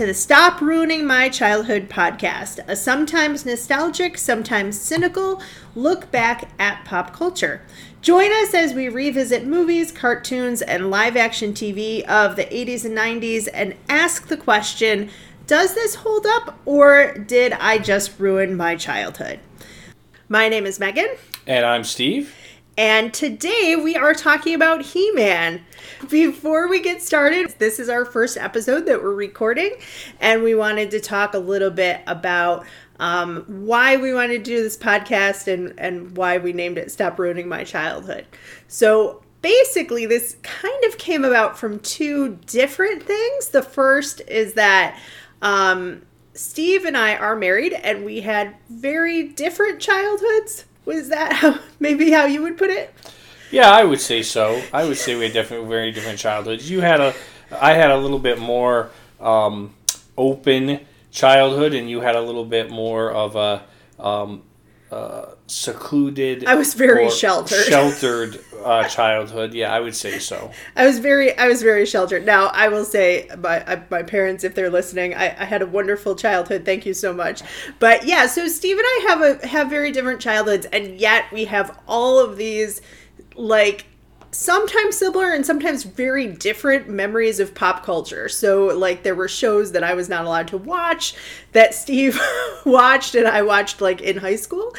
To the Stop Ruining My Childhood podcast, a sometimes nostalgic, sometimes cynical look back at pop culture. Join us as we revisit movies, cartoons, and live action TV of the 80s and 90s and ask the question Does this hold up, or did I just ruin my childhood? My name is Megan. And I'm Steve. And today we are talking about He Man. Before we get started, this is our first episode that we're recording, and we wanted to talk a little bit about um, why we wanted to do this podcast and, and why we named it Stop Ruining My Childhood. So, basically, this kind of came about from two different things. The first is that um, Steve and I are married, and we had very different childhoods. Was that how, maybe how you would put it? Yeah, I would say so. I would say we had definitely very different childhoods. You had a, I had a little bit more um, open childhood, and you had a little bit more of a um, uh, secluded. I was very sheltered. Sheltered uh, childhood. Yeah, I would say so. I was very, I was very sheltered. Now, I will say, my my parents, if they're listening, I, I had a wonderful childhood. Thank you so much. But yeah, so Steve and I have a have very different childhoods, and yet we have all of these like sometimes similar and sometimes very different memories of pop culture. So, like, there were shows that I was not allowed to watch that Steve watched and I watched like in high school.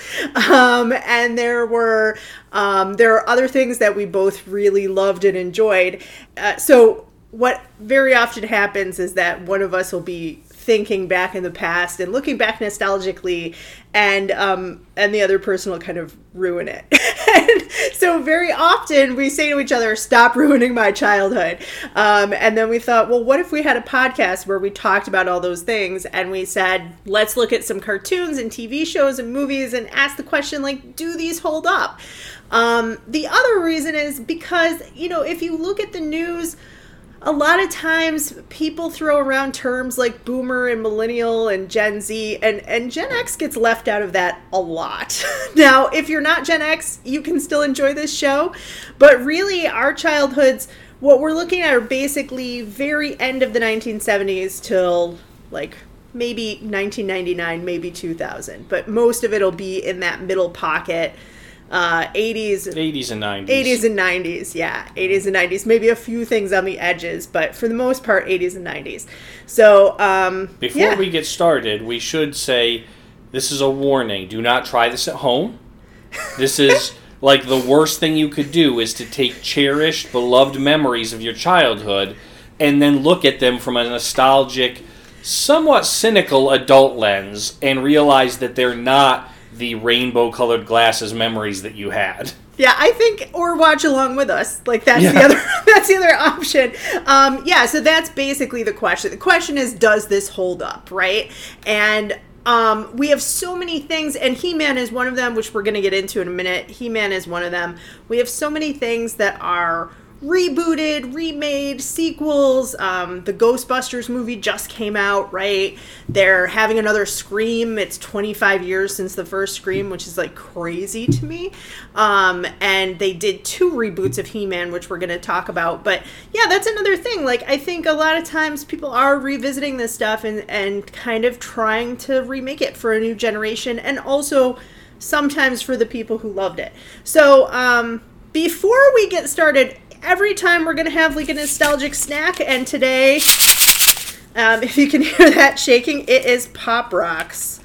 Um, and there were um, there are other things that we both really loved and enjoyed. Uh, so, what very often happens is that one of us will be thinking back in the past and looking back nostalgically and um and the other person will kind of ruin it. So very often we say to each other stop ruining my childhood. Um and then we thought well what if we had a podcast where we talked about all those things and we said let's look at some cartoons and tv shows and movies and ask the question like do these hold up? Um the other reason is because you know if you look at the news a lot of times people throw around terms like boomer and millennial and Gen Z and and Gen X gets left out of that a lot. now, if you're not Gen X, you can still enjoy this show, but really our childhoods what we're looking at are basically very end of the 1970s till like maybe 1999, maybe 2000, but most of it'll be in that middle pocket uh, 80s 80s and 90s 80s and 90s yeah. 80s and 90s maybe a few things on the edges but for the most part 80s and 90s so um, before yeah. we get started we should say this is a warning. Do not try this at home. This is like the worst thing you could do is to take cherished beloved memories of your childhood and then look at them from a nostalgic somewhat cynical adult lens and realize that they're not the rainbow colored glasses memories that you had. Yeah, I think or watch along with us. Like that's yeah. the other that's the other option. Um, yeah, so that's basically the question. The question is does this hold up, right? And um, we have so many things, and He Man is one of them, which we're going to get into in a minute. He Man is one of them. We have so many things that are rebooted, remade, sequels. Um, the Ghostbusters movie just came out, right? They're having another Scream. It's 25 years since the first Scream, which is like crazy to me. Um, and they did two reboots of He Man, which we're going to talk about. But yeah, that's another thing. Like, I think a lot of times people are revisiting this stuff and, and kind of trying to remake it for a new generation and also sometimes for the people who loved it. So, um, before we get started, every time we're going to have like a nostalgic snack. And today, um, if you can hear that shaking, it is Pop Rocks.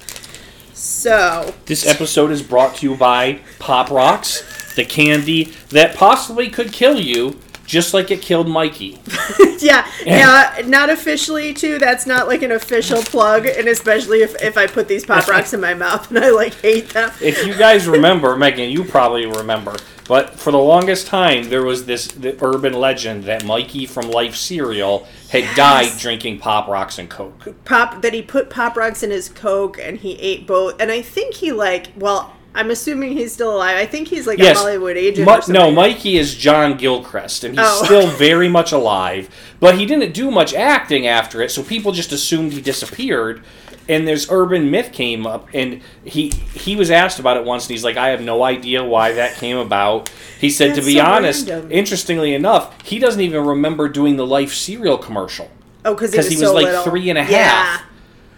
So. This episode is brought to you by Pop Rocks, the candy that possibly could kill you just like it killed Mikey. yeah, yeah, not officially too. That's not like an official plug, and especially if, if I put these pop rocks in my mouth and I like hate them. If you guys remember, Megan, you probably remember, but for the longest time there was this the urban legend that Mikey from Life cereal had yes. died drinking pop rocks and coke. Pop that he put pop rocks in his coke and he ate both, and I think he like well I'm assuming he's still alive. I think he's like yes. a Hollywood agent. Ma- no, Mikey is John Gilchrist, and he's oh. still very much alive. But he didn't do much acting after it, so people just assumed he disappeared. And this urban myth came up, and he he was asked about it once, and he's like, "I have no idea why that came about." He said, "To be so honest, random. interestingly enough, he doesn't even remember doing the Life cereal commercial." Oh, because he was so like little. three and a half. Yeah.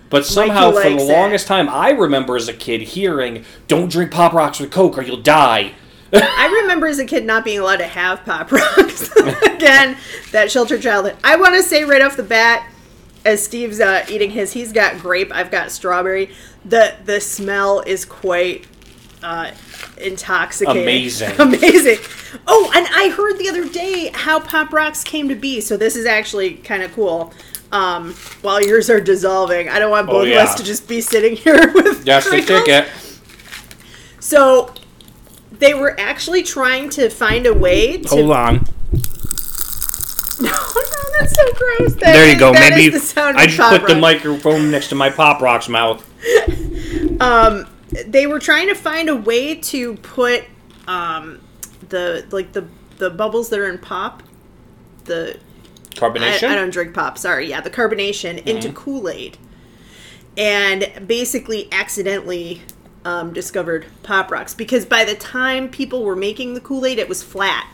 But somehow, for the it. longest time, I remember as a kid hearing, "Don't drink Pop Rocks with Coke, or you'll die." I remember as a kid not being allowed to have Pop Rocks. Again, that sheltered childhood. I want to say right off the bat, as Steve's uh, eating his, he's got grape. I've got strawberry. the The smell is quite uh, intoxicating. Amazing. Amazing. Oh, and I heard the other day how Pop Rocks came to be. So this is actually kind of cool. Um, while yours are dissolving, I don't want both Oh, yeah. of us to just be sitting here with That's the Pringles. ticket. So they were actually trying to find a way to. Hold on. No, no, that's so gross. That There you is- go. Maybe the I just put the microphone next to my Pop Rocks mouth. Um, they were trying to find a way to put um, the like the the bubbles that are in pop. The Carbonation. I don't drink pop. Sorry, yeah, the carbonation into Kool Aid, and basically accidentally um, discovered Pop Rocks because by the time people were making the Kool Aid, it was flat.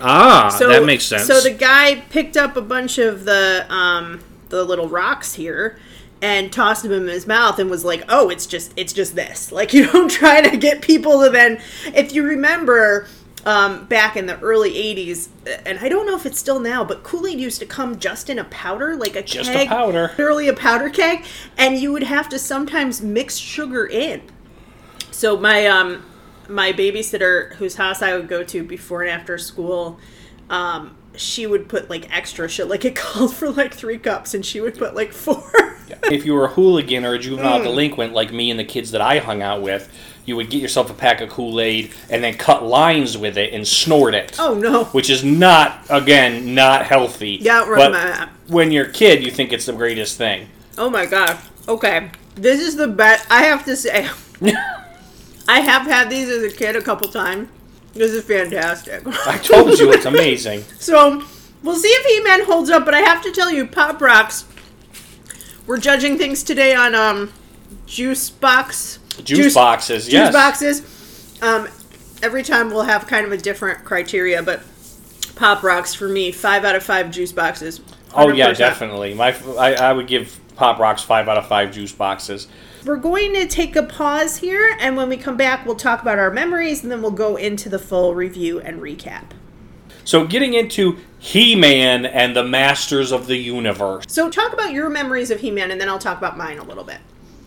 Ah, So that makes sense. So the guy picked up a bunch of the um, the little rocks here and tossed them in his mouth and was like, "Oh, it's just it's just this." Like you don't try to get people to then. If you remember. Um, back in the early 80s, and I don't know if it's still now, but Kool Aid used to come just in a powder, like a Just a powder. literally a powder keg, and you would have to sometimes mix sugar in. So my um my babysitter whose house I would go to before and after school, um, she would put like extra shit. Like it called for like three cups, and she would put like four. if you were a hooligan or a juvenile delinquent like me and the kids that I hung out with, you would get yourself a pack of Kool Aid and then cut lines with it and snort it. oh no! Which is not, again, not healthy. Yeah, right, when you're a kid, you think it's the greatest thing. Oh my god. Okay, this is the best. I have to say, I have had these as a kid a couple times. This is fantastic. I told you it's amazing. So we'll see if He Man holds up, but I have to tell you, Pop Rocks. We're judging things today on um, juice box. Juice, boxes, Juice yes. boxes. Um, every time we'll have kind of a different criteria, but Pop Rocks for me, five out of five juice boxes. Oh yeah, definitely. My, I, I would give Pop Rocks five out of five juice boxes. We're going to take a pause here, and when we come back, we'll talk about our memories, and then we'll go into the full review and recap. So getting into He-Man and the Masters of the Universe. So, talk about your memories of He Man, and then I'll talk about mine a little bit.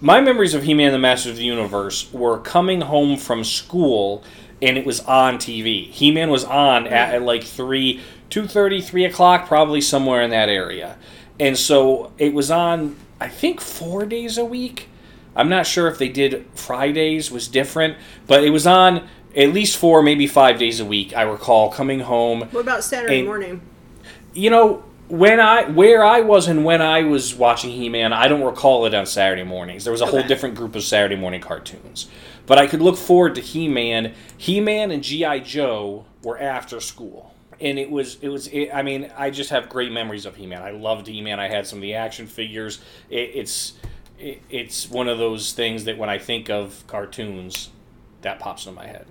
My memories of He-Man and the Masters of the Universe were coming home from school and it was on TV. He-Man was on at, at like 3, 2.30, 3 o'clock, probably somewhere in that area. And so it was on, I think, four days a week. I'm not sure if they did Fridays was different, but it was on at least four, maybe five days a week. I recall coming home What about Saturday Hey. morning? you know when I where I was and when I was watching He Man, I don't recall it on Saturday mornings. There was a whole different group of Saturday morning cartoons, but I could look forward to He Man. He Man and GI Joe were after school, and it was it was. It, I mean, I just have great memories of He Man. I loved He Man. I had some of the action figures. It, it's it, it's one of those things that when I think of cartoons, that pops into my head.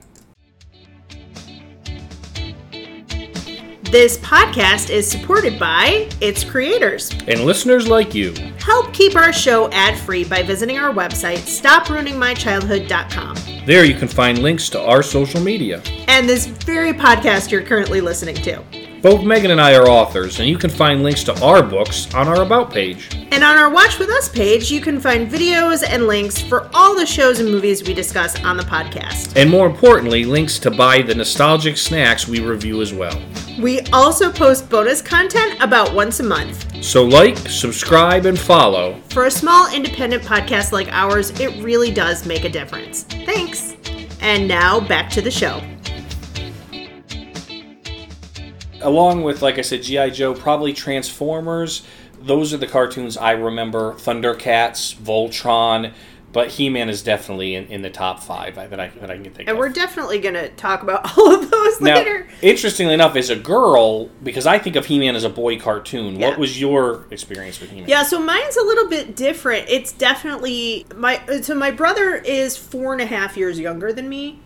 This podcast is supported by its creators. And listeners like you. Help keep our show ad free by visiting our website, stopruiningmychildhood.com. There you can find links to our social media. And this very podcast you're currently listening to. Both Megan and I are authors, and you can find links to our books on our About page. And on our Watch With Us page, you can find videos and links for all the shows and movies we discuss on the podcast. And more importantly, links to buy the nostalgic snacks we review as well. We also post bonus content about once a month. So, like, subscribe, and follow. For a small independent podcast like ours, it really does make a difference. Thanks. And now back to the show. Along with, like I said, G.I. Joe, probably Transformers. Those are the cartoons I remember. Thundercats, Voltron. But He Man is definitely in, in the top five that I, that I can think And of. And we're definitely going to talk about all of those Now, later. interestingly enough, as a girl, because I think of He Man as a boy cartoon, Yeah. what was your experience with He Man? Yeah, so mine's a little bit different. It's definitely my so my brother is four and a half years younger than me,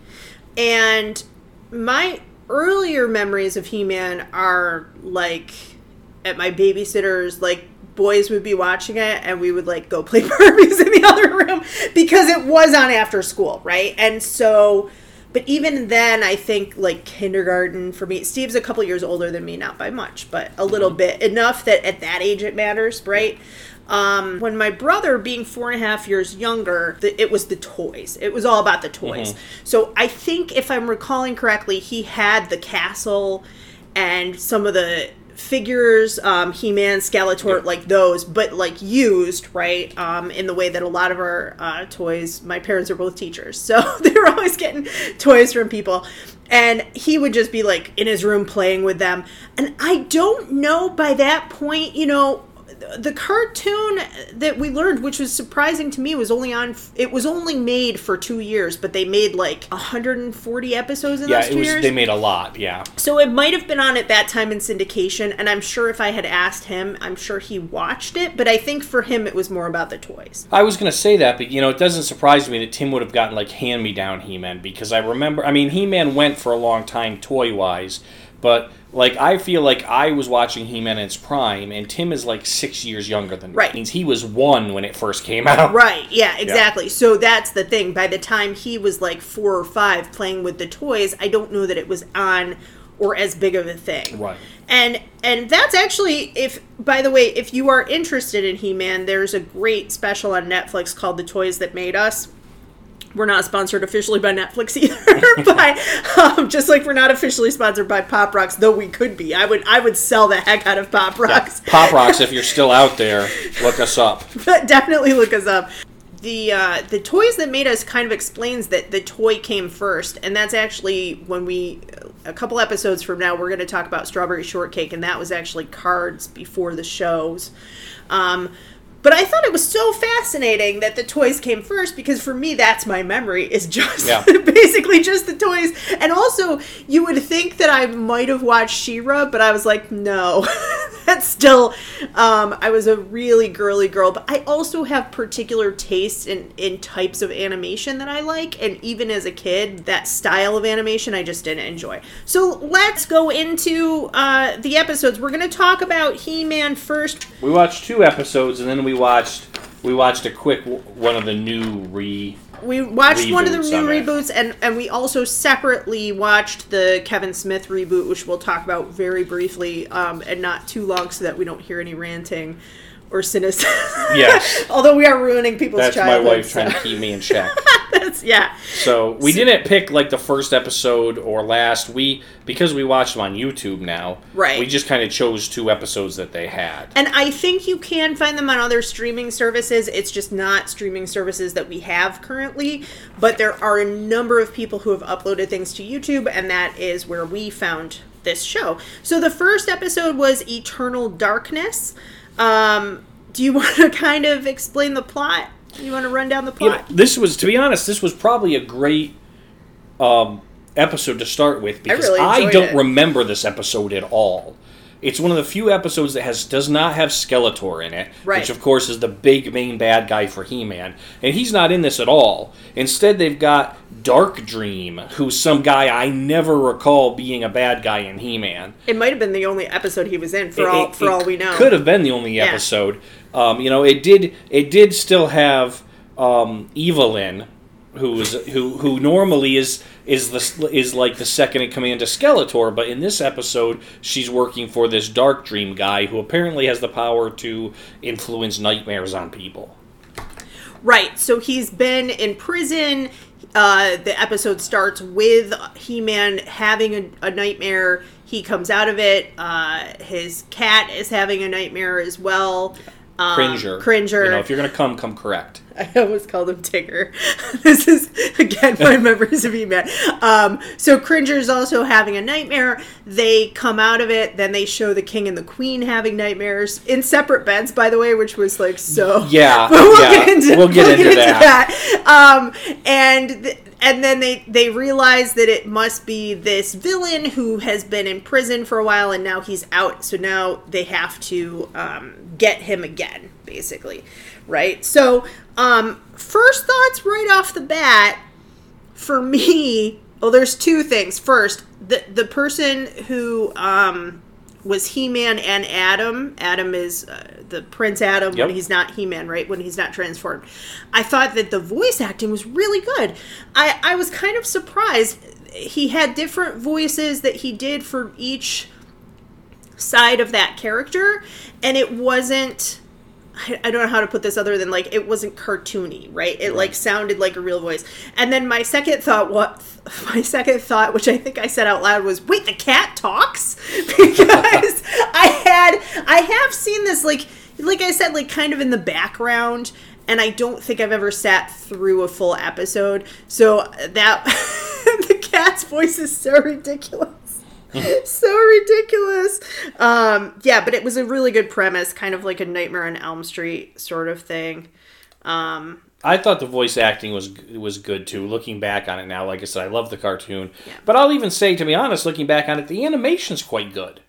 and my earlier memories of He Man are like at my babysitter's like boys would be watching it and we would like go play Barbies in the other room because it was on after school, right? And so but even then I think like kindergarten for me Steve's a couple years older than me, not by much, but a little mm-hmm. bit enough that at that age it matters, right? Um, when my brother, being four and a half years younger, the, it was the toys. It was all about the toys. So I think, if I'm recalling correctly, he had the castle and some of the figures, um, He-Man, Skeletor, like those, but like used, right? Um, in the way that a lot of our uh, toys. My parents are both teachers, so they were always getting toys from people. And he would just be like in his room playing with them. And I don't know by that point, you know, the cartoon that we learned which was surprising to me was only on it was only made for two years but they made like 140 episodes in Yeah, those two was. years They made a lot. Yeah. so it might have been on at that time in syndication and i'm sure if i had asked him i'm sure he watched it but i think for him it was more about the toys I was going to say that, but you know, it doesn't surprise me that Tim would have gotten like hand me down He Man because I remember, I mean, He Man went for a long time toy wise, but like I feel like I was watching He Man in its prime, and Tim is like six years younger than me. Right. Means he was one when it first came out. Right, yeah, exactly. So that's the thing. By the time he was like four or five playing with the toys, I don't know that it was on or as big of a thing. Right. And and that's actually if by the way, if you are interested in He-Man, there's a great special on Netflix called The Toys That Made Us. We're not sponsored officially by Netflix either, but um, just like we're not officially sponsored by Pop Rocks, though we could be. I would I would sell the heck out of Pop Rocks. Pop Rocks, if you're still out there, look us up. but definitely look us up. The uh, the toys that made us kind of explains that the toy came first, and that's actually when we a couple episodes from now we're going to talk about strawberry shortcake, and that was actually cards before the shows. Um, but I thought it was so fascinating that the toys came first because for me that's my memory is just Yeah. basically just the toys. And also you would think that I might have watched She-Ra, but I was like, no. that's still um, I was a really girly girl, but I also have particular tastes in in types of animation that I like and even as a kid that style of animation I just didn't enjoy. So let's go into uh, the episodes. We're going to talk about He-Man first. We watched two episodes, and then we watched we watched a quick w- one of the new re. We watched one of the new reboots, and and we also separately watched the Kevin Smith reboot, which we'll talk about very briefly, um, and not too long, so that we don't hear any ranting or cynicism. Yes. Although we are ruining people's That's my wife trying to keep me in check. That's yeah. So we didn't pick like the first episode or last. We because we watched them on YouTube now. Right. We just kind of chose two episodes that they had. And I think you can find them on other streaming services. It's just not streaming services that we have currently. But there are a number of people who have uploaded things to YouTube, and that is where we found this show. So the first episode was Eternal Darkness. Um, do you want to kind of explain the plot? You want to run down the You know, plot? this was, to be honest, this was probably a great um, episode to start with because really I, don't it. remember this episode at all. It's one of the few episodes that has does not have Skeletor in it, Right. which of course is the big main bad guy for He-Man, and he's not in this at all. Instead, they've got Dark Dream, who's some guy I never recall being a bad guy in He-Man. It might have been the only episode he was in for It- all it- for it all we know. Could have been the only Yeah. episode. Um, you know, it did. It did still have um, Evelyn, who is who who normally is is the is like the second in command to Skeletor, but in this episode, she's working for this Dark Dream guy who apparently has the power to influence nightmares on people. Right. So he's been in prison. Uh, the episode starts with He Man having a, a nightmare. He comes out of it. Uh, his cat is having a nightmare as well. Um, Cringer, Cringer. You know, if you're gonna come, come correct. I almost called him Tigger. this is again my memories of He-Man. Um, so Cringer's also having a nightmare. They come out of it. Then they show the King and the Queen having nightmares in separate beds, by the way, which was like so. Yeah, But we'll yeah, get into we'll get into that. that. Um, and th- and then they they realize that it must be this villain who has been in prison for a while and now he's out. So now they have to um, get him again, basically, right? So um, first thoughts right off the bat for me. Well, there's two things. First, the the person who um, was He-Man and Adam. Adam is uh, the Prince Adam Yep. when he's not He-Man, right? When he's not transformed. I thought that the voice acting was really good. I I was kind of surprised. He had different voices that he did for each side of that character, and it wasn't. I I don't know how to put this other than like it wasn't cartoony, right? It like sounded like a real voice. And then my second thought, what my second thought, which I think I said out loud, was, "Wait, the cat talks?" Because I had I have seen this like like I said, like kind of in the background, and I don't think I've ever sat through a full episode. So that the cat's voice is so ridiculous. so ridiculous. Um, yeah, but it was a really good premise, kind of like a Nightmare on Elm Street sort of thing. Um, I thought the voice acting was was good too. Looking back on it now, like I said, I love the cartoon. But I'll even say, to be honest, looking back on it, the animation's quite good.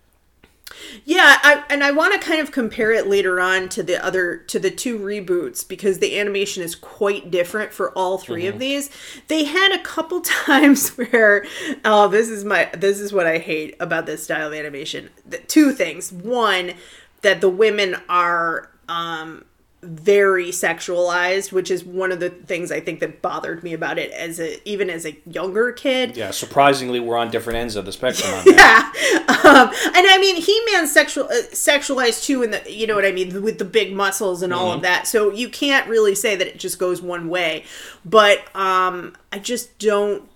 Yeah, I, and I want to kind of compare it later on to the other to the two reboots because the animation is quite different for all 3 of these. They had a couple times where, oh, this is my this is what I hate about this style of animation. The, two things. One, that the women are um very sexualized, which is one of the things I think that bothered me about it as a even as a younger kid. Yeah, surprisingly, we're on different ends of the spectrum on. Yeah, um, and I mean He Man sexual uh, sexualized too, in the you know what I mean with the big muscles and all of that. So you can't really say that it just goes one way, but um, I just don't.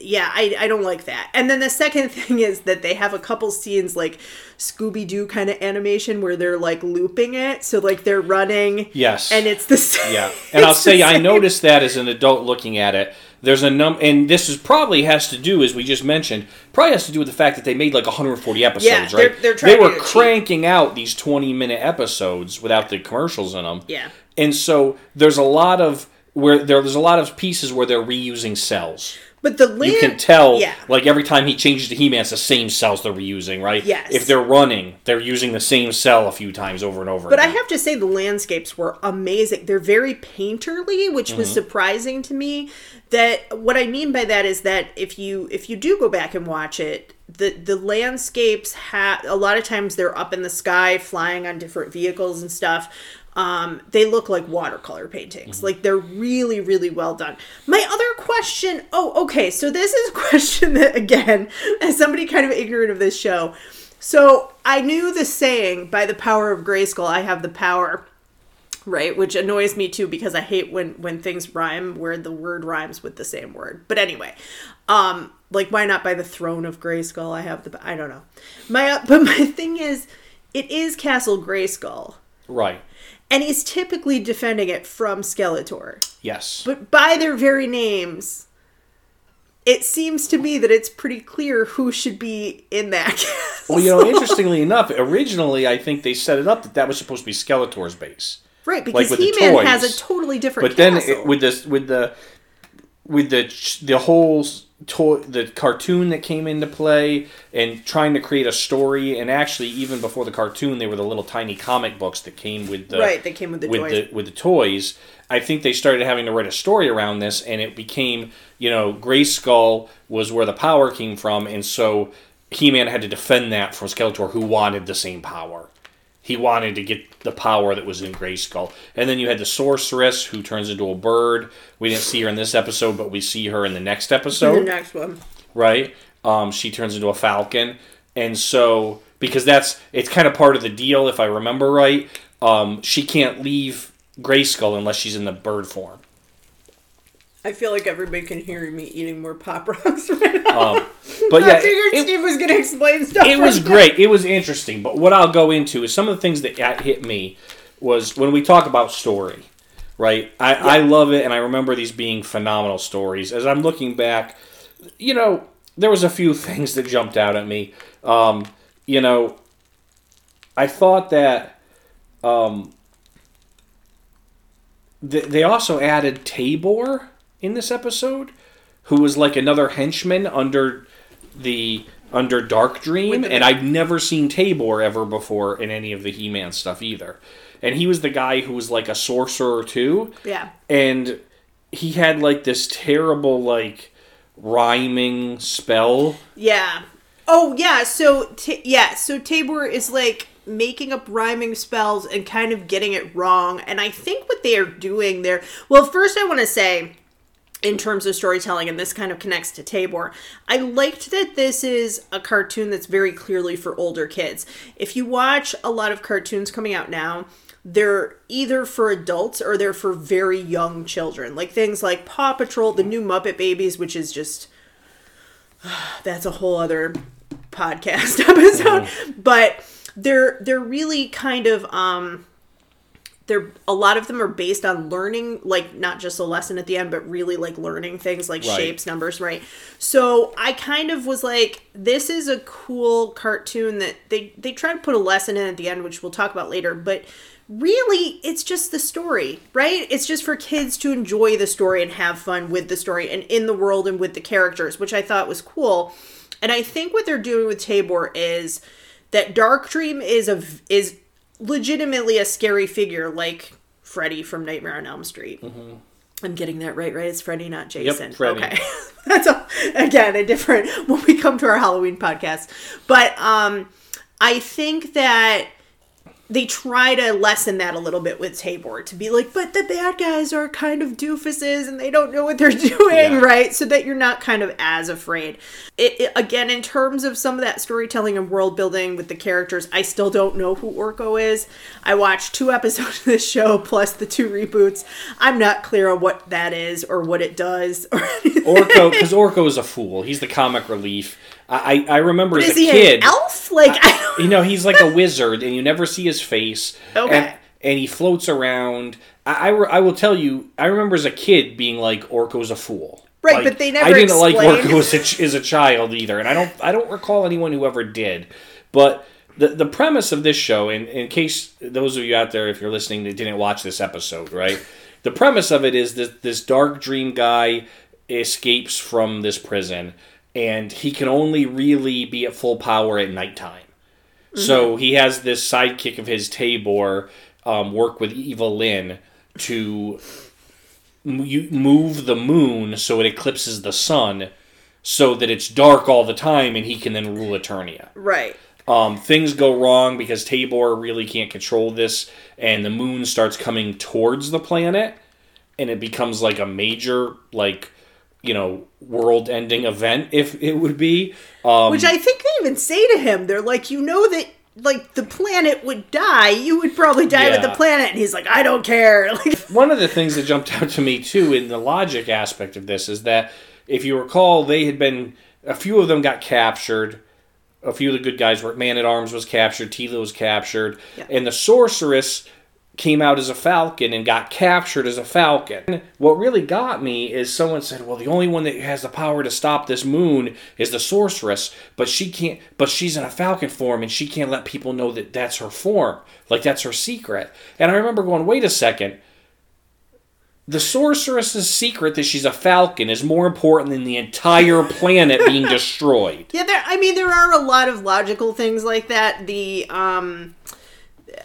Yeah, I, I don't like that. And then the second thing is that they have a couple scenes like Scooby Doo kind of animation where they're like looping it, so like they're running. Yes. and it's the same. Yeah, and I'll say I noticed that as an adult looking at it. There's a num, and this is probably has to do, as we just mentioned, probably has to do with the fact that they made like 140 episodes, Yeah, they're- right? they're they were it cheap. cranking out these 20 minute episodes without the commercials in them. Yeah. and so there's a lot of where there, there's a lot of pieces where they're reusing cells. But the land, You can tell, Yeah. like every time he changes to He-Man, it's the same cells they're reusing, right? Yes. If they're running, they're using the same cell a few times over and over. But I have to say the landscapes were amazing. They're very painterly, which was Mm-hmm. surprising to me. That what I mean by that is that if you if you do go back and watch it, the the landscapes have a lot of times they're up in the sky, flying on different vehicles and stuff. Um, they look like watercolor paintings. Mm-hmm. Like they're really, really well done. My other question oh, okay, so this is a question that, again, as somebody kind of ignorant of this show, so I knew the saying, by the power of Grayskull, I have the power right which annoys me too because i hate when when things rhyme where the word rhymes with the same word but anyway um like why not by the throne of grayskull i have the i don't know my but my thing is it is castle grayskull right. And he's typically defending it from skeletor Yes. but by their very names it seems to me that it's pretty clear who should be in that castle. Well, you know, interestingly enough, originally I think they set it up that that was supposed to be Skeletor's base. right because with he-man has a totally different But then it, with this, with the, with the the whole toy, the cartoon that came into play, and trying to create a story, and actually even before the cartoon, they were the little tiny comic books that came with the Right, they came with the with toys. the with the toys. I think they started having to write a story around this, and it became, you know, Grayskull was where the power came from, and so He-Man had to defend that from Skeletor, who wanted the same power. He wanted to get the power that was in Grayskull. And then you had the sorceress who turns into a bird. We didn't see her in this episode, but we see her in the next episode. the next one right? Um, she turns into a falcon. And so, because that's, it's kind of part of the deal, if I remember right, um, she can't leave Grayskull unless she's in the bird form. I feel like everybody can hear me eating more pop rocks right now. Um, but yeah, I figured it- Steve was going to explain stuff. it was great. It was interesting. But what I'll go into is some of the things that hit me was when we talk about story, right? I, I love it, and I remember these being phenomenal stories. As I'm looking back, you know, there was a few things that jumped out at me. Um, you know, I thought that um, th- they also added Tabor in this episode, who was like another henchman under the under Dark Dream, and I've never seen Tabor ever before in any of the He-Man stuff either. And he was the guy who was like a sorcerer too, Yeah. and he had like this terrible like rhyming spell Yeah. Oh yeah, so t- yeah, so Tabor is like making up rhyming spells and kind of getting it wrong. And I think what they are doing there. Well, first I want to say in terms of storytelling, and this kind of connects to Tabor. I liked that this is a cartoon that's very clearly for older kids. If you watch a lot of cartoons coming out now, they're either for adults or they're for very young children. Like things like Paw Patrol, the new Muppet Babies, which is just that's a whole other podcast episode. But they're they're really kind of um they're a lot of them are based on learning like not just a lesson at the end but really like learning things like Right. shapes numbers right? So i kind of was like this is a cool cartoon that they they try to put a lesson in at the end which we'll talk about later but really it's just the story right? It's just for kids to enjoy the story and have fun with the story and in the world and with the characters which i thought was cool. And i think what they're doing with tabor is that dark dream is a is legitimately a scary figure like Freddy from Nightmare on Elm Street. I'm getting that right, right? It's Freddy, not Jason. Freddy. Okay. That's a, again a different when we come to our Halloween podcast. But um I think that they try to lessen that a little bit with Tabor to be like, but the bad guys are kind of doofuses and they don't know what they're doing, Yeah. right? So that you're not kind of as afraid. It, it- again, in terms of some of that storytelling and world building with the characters, I still don't know who Orko is. I watched two episodes of this show plus the two reboots. I'm not clear on what that is or what it does or anything. Orko, because Orko is a fool. He's the comic relief. I I, remember as Is a he kid. an elf? Like I don't You know, he's like a wizard, and you never see his face. Okay. And, and he floats around. I, I, I will tell you, I remember as a kid being like, Orko's a fool. Right, Like, but they never. I didn't like Orko as a, ch- as a child either, and I don't I don't recall anyone who ever did. But the the premise of this show, and in case those of you out there, if you're listening, that didn't watch this episode, right? The premise of it is that this dark dream guy escapes from this prison, and he can only really be at full power at nighttime. So he has this sidekick of his, Tabor, um, work with Evil-Lyn to m- you- move the moon so it eclipses the sun, so that it's dark all the time, and he can then rule Eternia. right. Um, things go wrong because Tabor really can't control this, and the moon starts coming towards the planet, and it becomes like a major, like, you know, world-ending event, if it would be. Um, Which I think they even say to him, they're like, you know that like the planet would die, you would probably die with the planet, and he's like, I don't care. Like, one of the things that jumped out to me too in the logic aspect of this is that if you recall they had been a few of them got captured a few of the good guys were man at arms was captured Teela was captured Yeah. and the sorceress came out as a falcon and got captured as a falcon what really got me is someone said well the only one that has the power to stop this moon is the sorceress but she can't but she's in a falcon form and she can't let people know that that's her form like that's her secret and i remember going wait a second the sorceress's secret that she's a falcon is more important than the entire planet being destroyed. yeah, there. I mean, there are a lot of logical things like that. The um,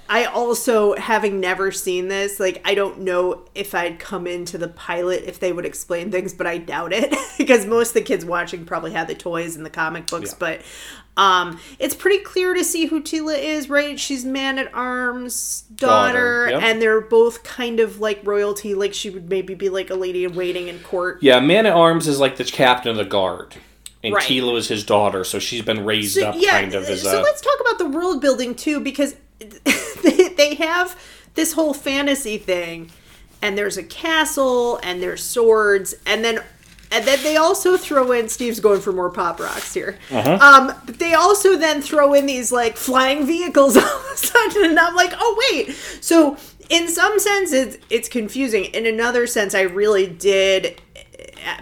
I also, having never seen this, like I don't know if I'd come into the pilot if they would explain things, but I doubt it because most of the kids watching probably had the toys and the comic books. Yeah. But um, it's pretty clear to see who Teela is, right? She's Man at Arms daughter, Daughter, yep. and they're both kind of like royalty. Like she would maybe be like a lady in waiting in court. Yeah, Man at Arms is like the captain of the guard, and Right. Teela is his daughter, so she's been raised So, up kind of as so a. let's talk about the world building too, because they, they have this whole fantasy thing, and there's a castle, and there's swords, and then and then they also throw in Steve's going for more pop rocks here. Uh-huh. Um, but they also then throw in these like flying vehicles all of a sudden, and I'm like, oh wait. So in some sense, it's it's confusing. In another sense, I really did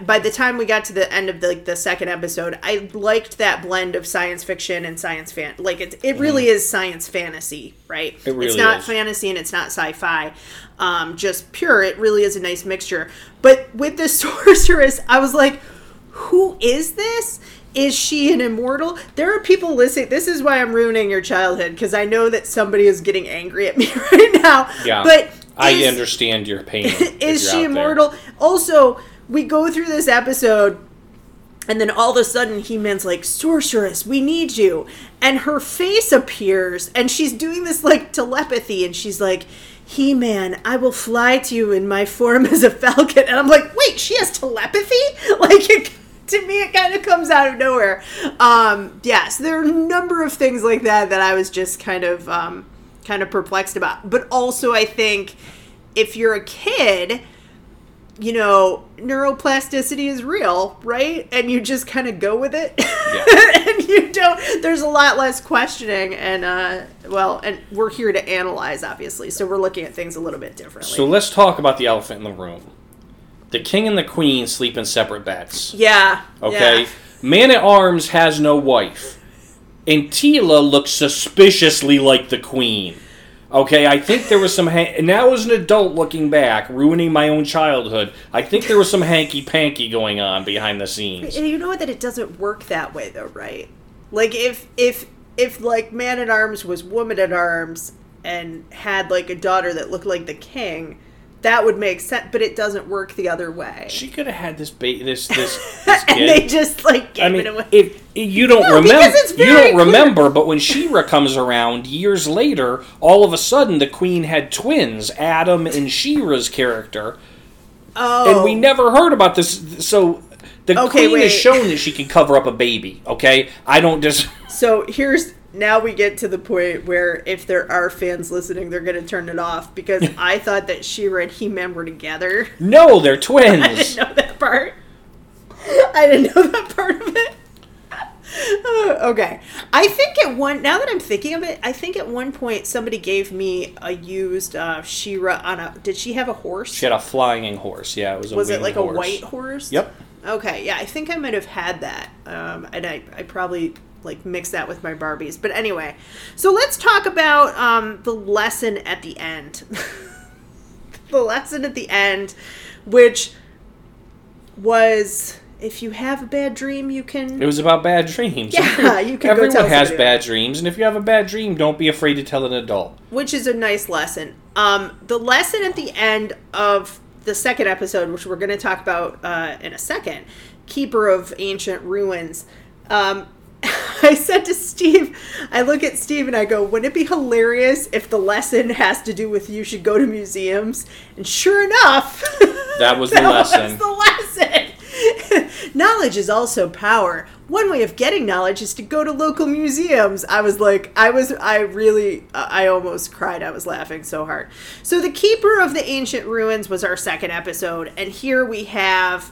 by the time we got to the end of the, like the second episode, I liked that blend of science fiction and science fan. Like it, it really is science fantasy, right? Mm-hmm. It really it's not is. fantasy and it's not sci-fi, um, just pure. It really is a nice mixture. But with the sorceress, I was like, who is this? Is she an immortal? There are people listening. This is why I'm ruining your childhood because I know that somebody is getting angry at me right now. Yeah, but I understand your pain. is she out there. immortal? Also, we go through this episode And then all of a sudden, He Man's like, Sorceress, we need you. And her face appears, and she's doing this like telepathy, and she's like, He Man, I will fly to you in my form as a falcon. And I'm like, wait, she has telepathy? Like, it, to me, it kind of comes out of nowhere. Um, yeah, so there are a number of things like that that I was just kind of, um, kind of perplexed about. But also, I think if you're a kid, you know, neuroplasticity is real, right? And you just kind of go with it. and you don't, there's a lot less questioning. And, uh, well, and we're here to analyze, obviously. So we're looking at things a little bit differently. So let's talk about the elephant in the room. The king and the queen sleep in separate beds. yeah. Okay? yeah. Man at Arms has no wife. And Teela looks suspiciously like the queen. Okay, I think there was some. Ha- now, as an adult looking back, ruining my own childhood, I think there was some hanky panky going on behind the scenes. And you know that it doesn't work that way, though, right? Like, if, if, if, like, Man at Arms was Woman at Arms and had, like, a daughter that looked like the king, that would make sense, but it doesn't work the other way. She could have had this ba- this this, this and they just, like, gave I mean, it away. if you don't No, remember, you don't clear. remember. But when She-Ra comes around years later, all of a sudden the queen had twins, Adam and She-Ra's character, oh. and we oh. never heard about this. So the Okay, queen has shown that she can cover up a baby. Okay, I don't just. So here's now we get to the point where if there are fans listening, they're going to turn it off because I thought that She-Ra and He-Man were together. No, they're twins. I didn't know that part. I didn't know that part of it. Okay. I think at one now that I'm thinking of it, I think at one point somebody gave me a used uh She-Ra on a did she have a horse? She had a flying horse. Yeah, it was a Was it like horse. a white horse? Yep. Okay, yeah, I think I might have had that. Um, and I, I probably like mix that with my Barbies. But anyway, so let's talk about um, the lesson at the end. the lesson at the end, which was if you have a bad dream, you can. It was about bad dreams. Yeah, you can go Everyone has bad dreams, and if you have a bad dream, don't be afraid to tell an adult. which is a nice lesson. Um, the lesson at the end of the second episode, which we're going to talk about uh, in a second, Keeper of Ancient Ruins. Um, I said to Steve, I look at Steve and I go, wouldn't it be hilarious if the lesson has to do with you should go to museums? And sure enough, That was the that lesson. was the lesson. knowledge is also power. One way of getting knowledge is to go to local museums. I was like, I was, I really, I almost cried. I was laughing so hard. So, the Keeper of the Ancient Ruins was our second episode, and here we have,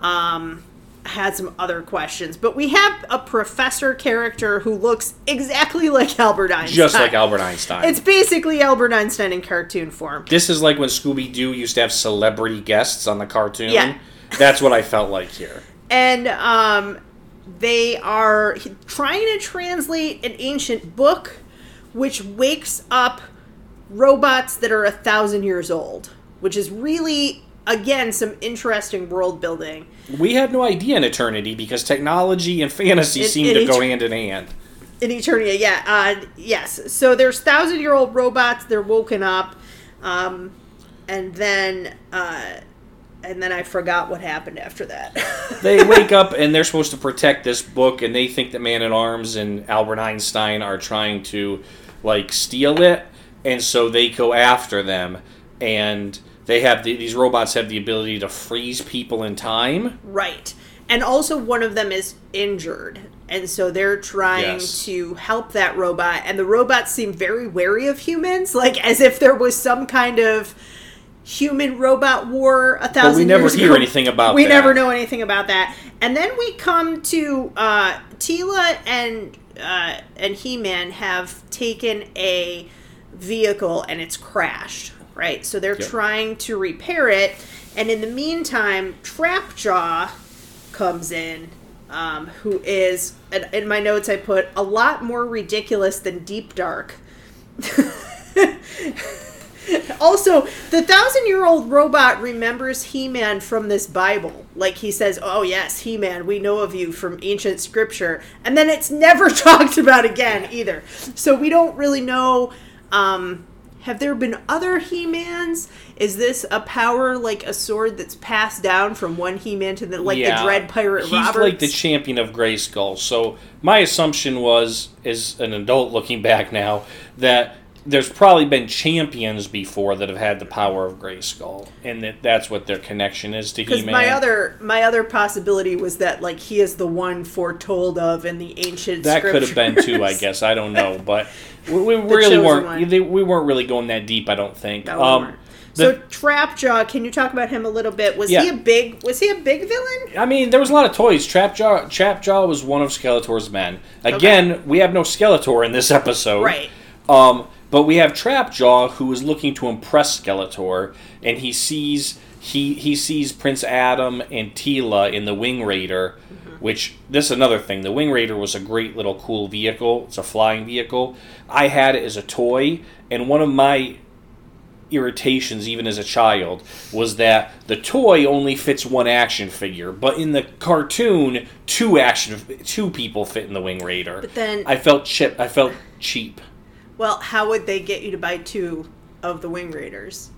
um, had some other questions, but we have a professor character who looks exactly like Albert Einstein. Just like Albert Einstein. It's basically Albert Einstein in cartoon form. This is like when Scooby Doo used to have celebrity guests on the cartoon. Yeah. That's what I felt like here. and um, they are trying to translate an ancient book which wakes up robots that are a thousand years old which is really again some interesting world building We had no idea in Eternia because technology and fantasy In- seem in to go hand in hand. in eternia yeah uh, yes so there's thousand year old robots they're woken up um, and then uh, and then i forgot what happened after that They wake up and they're supposed to protect this book, and they think that Man at Arms and Albert Einstein are trying to like steal it, and so they go after them. And they have the, these robots have the ability to freeze people in time. Right. And also, one of them is injured. And so they're trying Yes. to help that robot. And the robots seem very wary of humans, like as if there was some kind of human robot war a thousand we never hear ago. anything about we that. never know anything about that and then we come to uh, Teela and uh, and he-man have taken a vehicle and it's crashed right so they're Yep. trying to repair it and in the meantime trapjaw comes in um, who is and in my notes i put a lot more ridiculous than deep dark also, the thousand year old robot remembers He Man from this Bible. Like he says, Oh, yes, He Man, we know of you from ancient scripture. And then it's never talked about again either. So we don't really know. Um, have there been other He-Mans? Is this a power like a sword that's passed down from one He-Man to the like the Dread Pirate He's Roberts? like the champion of Grayskull. So my assumption was, as an adult looking back now, that there's probably been champions before that have had the power of Grayskull, and that that's what their connection is to He-Man. my other my other possibility was that like he is the one foretold of in the ancient. that could have been too, I guess. I don't know, but we, we really weren't. They, we weren't really going that deep. I don't think. No, um, the- so Trapjaw, can you talk about him a little bit? Was he a big was he a big villain? I mean, there was a lot of toys. Trapjaw, Trapjaw was one of Skeletor's men. Again, we have no Skeletor in this episode. Right. Um, but we have Trapjaw who is looking to impress Skeletor, and he sees he he sees Prince Adam and Teela in the Wing Raider, mm-hmm. which this is another thing. The Wing Raider was a great little cool vehicle. It's a flying vehicle. I had it as a toy, and one of my irritations even as a child was that the toy only fits one action figure but in the cartoon two action two people fit in the wing raider But then- i felt chip i felt cheap Well, how would they get you to buy two of the Wing Raiders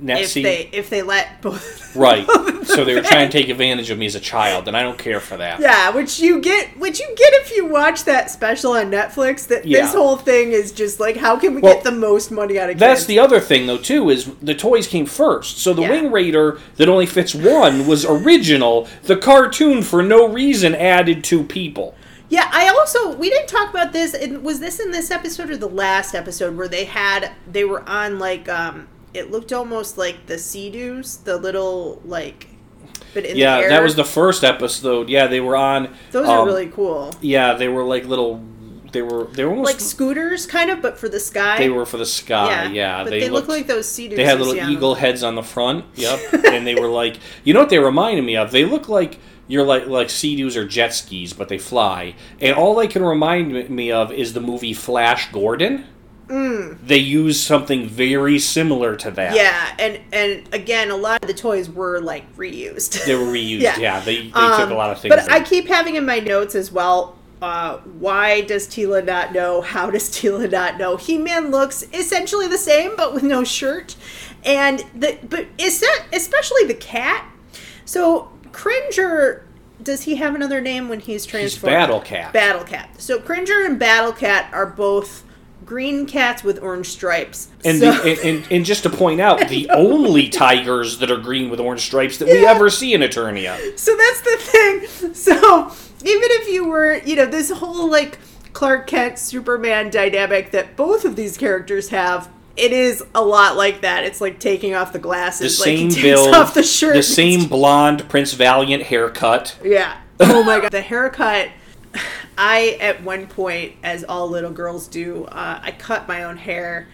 Now, if see, they if they let both? right both so they were trying to take advantage of me as a child and i don't care for that Yeah, which you get, which you get if you watch that special on Netflix. That Yeah. this whole thing is just like, how can we Well, get the most money out of kids? That's the other thing, though, too, is the toys came first. So the Yeah. Wing Raider that only fits one was original. The cartoon, for no reason, added two people. Yeah, I also we didn't talk about this. And was this in this episode or the last episode where they had they were on like um it looked almost like the sea-doos, the little like but in the Yeah, that was the first episode. Yeah, they were on. Those are um, really cool. Yeah, they were like little. They were. They were almost Like scooters, kind of, but for the sky. They were for the sky. Yeah, yeah but they, looked, look like those sea-doos. They had little eagle them. heads on the front. Yep, and they were like, you know what they reminded me of? They look like you're like like sea-doos or jet skis, but they fly. And all they can remind me of is the movie Flash Gordon. Mm. They use something very similar to that. Yeah, and and again, a lot of the toys were like reused. They were reused. Yeah. Yeah, they, they took Um, a lot of things. But I keep having in my notes as well. Uh, why does Teela not know? How does Teela not know? He Man looks essentially the same, but with no shirt, and the but is that especially the cat? So Cringer, does he have another name when he's He's transformed? Battle Cat. Battle Cat. So Cringer and Battle Cat are both green cats with orange stripes. And, so, the, and, and, and just to point out, the only tigers that are green with orange stripes that we ever see in Eternia. So that's the thing. So even if you were, you know, this whole like Clark Kent Superman dynamic that both of these characters have, it is a lot like that. It's like taking off the The glasses, like same build, off the shirt. the same blonde Prince Valiant haircut. Yeah. Oh my god, the haircut. I at one point, as all little girls do, uh, I cut my own hair,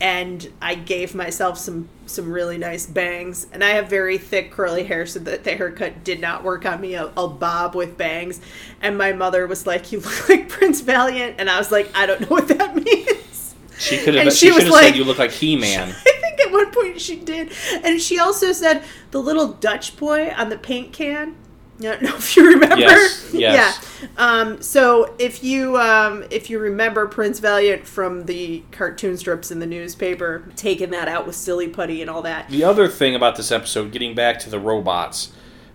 and I gave myself some some really nice bangs. And I have very thick curly hair, so that the haircut did not work on me. I'll, I'll bob with bangs, and my mother was like, "You look like Prince Valiant," and I was like, "I don't know what that means." She could have. She, she was like- said you look like He Man. I think at one point she did, and she also said the little Dutch boy on the paint can. I don't know if you remember. Yes, yes. Yeah. Um, so if you um, if you remember Prince Valiant from the cartoon strips in the newspaper, taking that out with silly putty and all that. The other thing about this episode, getting back to the robots,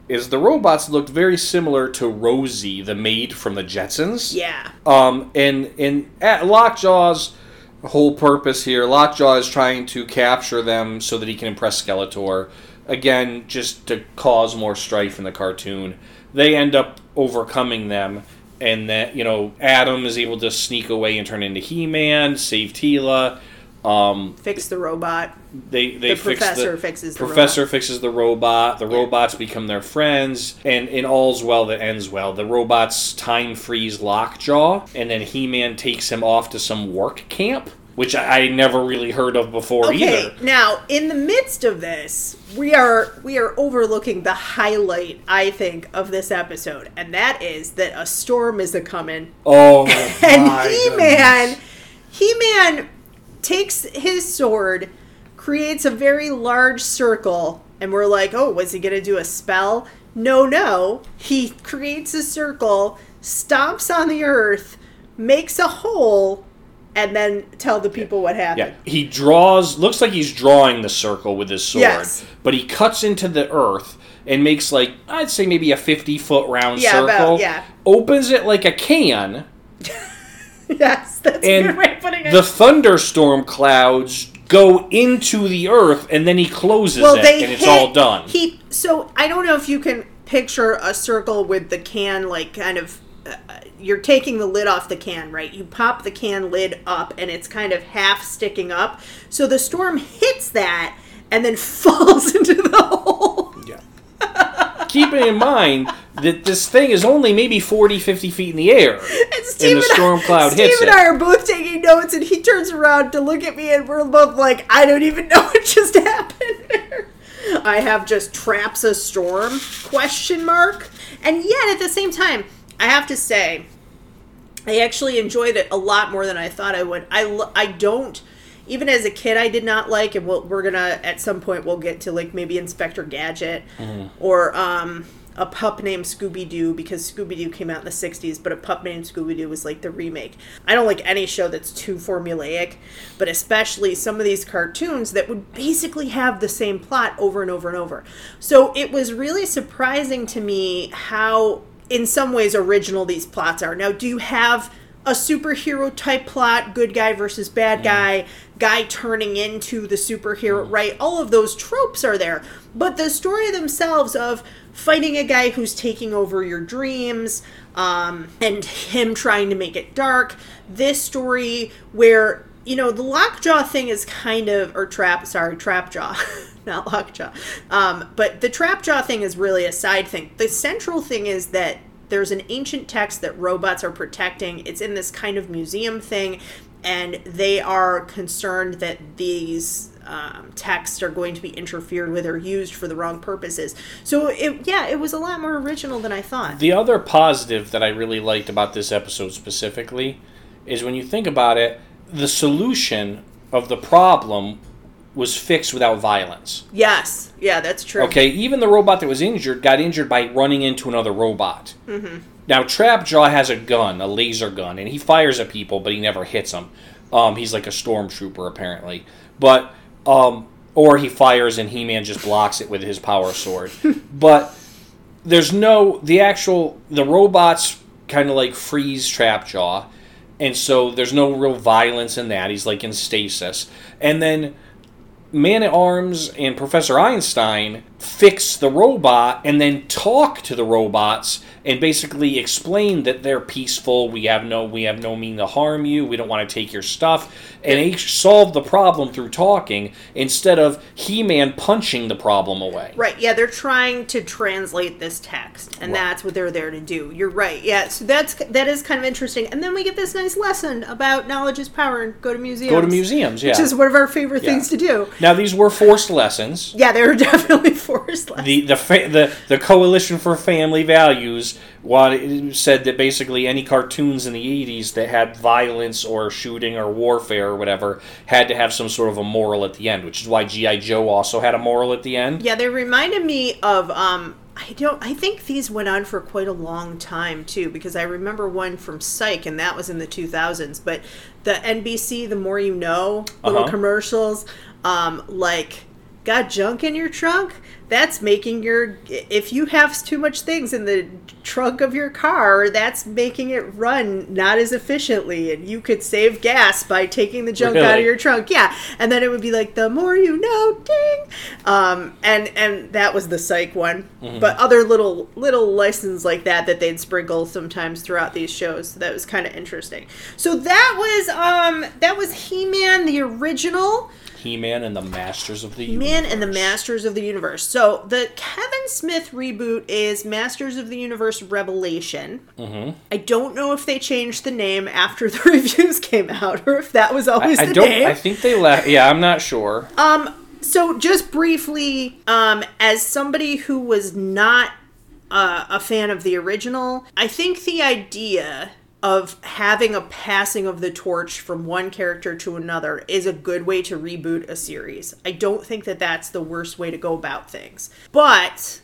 is the robots looked very similar to Rosie, the maid from the Jetsons. Yeah. Um, and and at Lockjaw's whole purpose here, Lockjaw is trying to capture them so that he can impress Skeletor. Again, just to cause more strife in the cartoon. They end up overcoming them, and that you know Adam is able to sneak away and turn into He-Man, save Teela. Um, Fix the robot. they they The fix professor the, fixes the professor robot. fixes the robot. The robots become their friends, and in all's well that ends well. The robots time freeze Lockjaw, and then He Man takes him off to some work camp, which I, I never really heard of before Okay, either. now in the midst of this, we are we are overlooking the highlight, I think, of this episode, and that is that a storm is a coming. Oh, and He Man, He Man takes his sword, creates a very large circle, and we're like, oh, was he gonna do a spell? No, no. He creates a circle, stomps on the earth, makes a hole, and then tell the people what happened. Yeah, he draws. Looks like he's drawing the circle with his sword, Yes. but he cuts into the earth and makes like I'd say maybe a fifty foot round Yeah, circle. about- yeah. Opens it like a can, Yes, that's a and good way of putting it. the thunderstorm clouds go into the earth, and then he closes well, it, and it's hit- all done. He so I don't know if you can picture a circle with the can like kind of. Uh, you're taking the lid off the can, right? You pop the can lid up, and it's kind of half sticking up. So the storm hits that, and then falls into the hole. Keeping in mind that this thing is only maybe 40, 50 feet in the air. And Steve the and I- storm cloud Steve hits and it. I are both taking notes, and he turns around to look at me, and we're both like, "I don't even know what just happened there." I have just traps a storm question mark, and yet at the same time, I have to say, I actually enjoyed it a lot more than I thought I would. I I don't. Even as a kid, I did not like, and we'll, we're gonna at some point we'll get to like maybe Inspector Gadget or um, a pup named Scooby Doo because Scooby Doo came out in the '60s, but a pup named Scooby Doo was like the remake. I don't like any show that's too formulaic, but especially some of these cartoons that would basically have the same plot over and over and over. So it was really surprising to me how, in some ways, original these plots are. Now, do you have a superhero type plot, good guy versus bad guy, guy turning into the superhero, right? All of those tropes are there. But the story themselves of fighting a guy who's taking over your dreams, um, and him trying to make it dark, this story where you know the lockjaw thing is kind of or trap sorry trapjaw not lockjaw um, but the trapjaw thing is really a side thing the central thing is that there's an ancient text that robots are protecting. It's in this kind of museum thing, and they are concerned that these um, texts are going to be interfered with or used for the wrong purposes. So, it, yeah, it was a lot more original than I thought. The other positive that I really liked about this episode specifically is when you think about it, the solution of the problem was fixed without violence. Yes, yeah, that's true. Okay, even the robot that was injured got injured by running into another robot. Mm-hmm. Now, Trapjaw has a gun, a laser gun, and he fires at people, but he never hits them. Um, he's like a stormtrooper, apparently. But, um, or he fires and He Man just blocks it with his power sword. but there's no, the actual, the robots kind of like freeze Trapjaw, and so there's no real violence in that. He's like in stasis. And then Man at Arms and Professor Einstein fix the robot and then talk to the robots and basically explain that they're peaceful. We have no we have no mean to harm you. We don't want to take your stuff. And they solve the problem through talking instead of He-Man punching the problem away. Right, yeah, they're trying to translate this text, and Right. that's what they're there to do. You're right, yeah. So that's that is kind of interesting. And then we get this nice lesson about knowledge is power and go to museums. Go to museums, yeah. which is one of our favorite Yeah. things to do. Now these were forced lessons. Yeah, they were definitely forced lessons. the the fa- the the Coalition for Family Values what it said that basically any cartoons in the 80s that had violence or shooting or warfare or whatever had to have some sort of a moral at the end, which is why GI Joe also had a moral at the end. Yeah, they reminded me of um I don't I think these went on for quite a long time too because I remember one from Psych and that was in the 2000s, but the NBC the more you know little Uh-huh. commercials um like got junk in your trunk that's making your if you have too much things in the trunk of your car that's making it run not as efficiently. And you could save gas by taking the junk out of your trunk. Yeah. And then it would be like the more you know ding. Um and and that was the psych one. Mm-hmm. but other little little lessons like that that they'd sprinkle sometimes throughout these shows. So that was kind of interesting. So that was um that was he-man the original He-Man and the Masters of the universe. Man and the Masters of the Universe. So the Kevin Smith reboot is Masters of the Universe Revelation. Mm-hmm. I don't know if they changed the name after the reviews came out, or if that was always I, I the don't. name. I think they left. Yeah, I'm not sure. Um, so just briefly, um, as somebody who was not uh, a fan of the original, I think the idea of having a passing of the torch from one character to another is a good way to reboot a series. I don't think that that's the worst way to go about things. But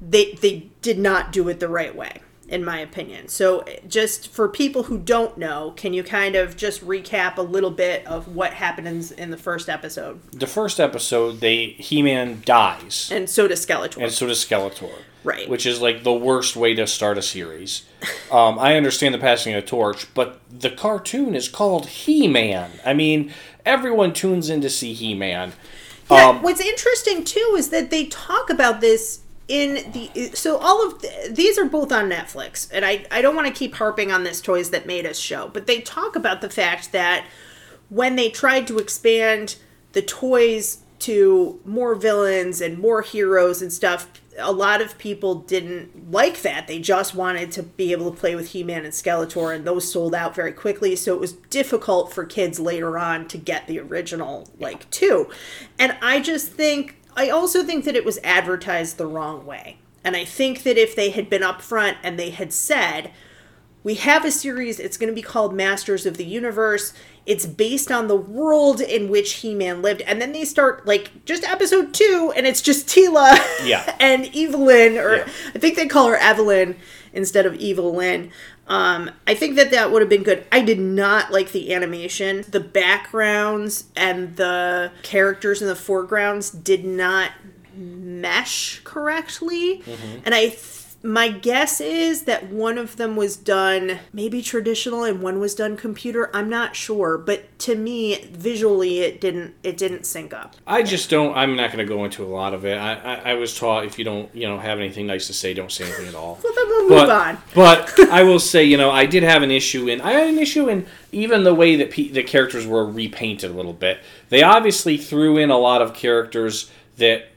they they did not do it the right way. in my opinion. So, just for people who don't know, can you kind of just recap a little bit of what happens in the first episode? The first episode, they He-Man dies, And so does Skeletor. and so does Skeletor. Right. Which is like the worst way to start a series. Um, I understand the passing of the torch, but the cartoon is called He-Man. I mean, everyone tunes in to see He-Man. Yeah, Um, what's interesting too is that they talk about this in the so all of the, these are both on Netflix, and I I don't want to keep harping on this toys that made us show, but they talk about the fact that when they tried to expand the toys to more villains and more heroes and stuff. A lot of people didn't like that. They just wanted to be able to play with He Man and Skeletor, and those sold out very quickly. So it was difficult for kids later on to get the original, like, two. And I just think, I also think that it was advertised the wrong way. And I think that if they had been upfront and they had said, we have a series, it's going to be called Masters of the Universe. It's based on the world in which He Man lived. And then they start, like, just episode two, and it's just Teela Yeah. and Evelyn, or Yeah. I think they call her Evelyn instead of Evelyn. Um, I think that that would have been good. I did not like the animation. The backgrounds and the characters in the foregrounds did not mesh correctly. And I th- my guess is that one of them was done maybe traditional and one was done computer. I'm not sure, but to me visually it didn't it didn't sync up. I just don't. I'm not going to go into a lot of it. I, I, I was taught if you don't, you know, have anything nice to say, don't say anything at all. Well, then we'll move but, on. but I will say, you know, I did have an issue in. I had an issue in even the way that pe- the characters were repainted a little bit. They obviously threw in a lot of characters that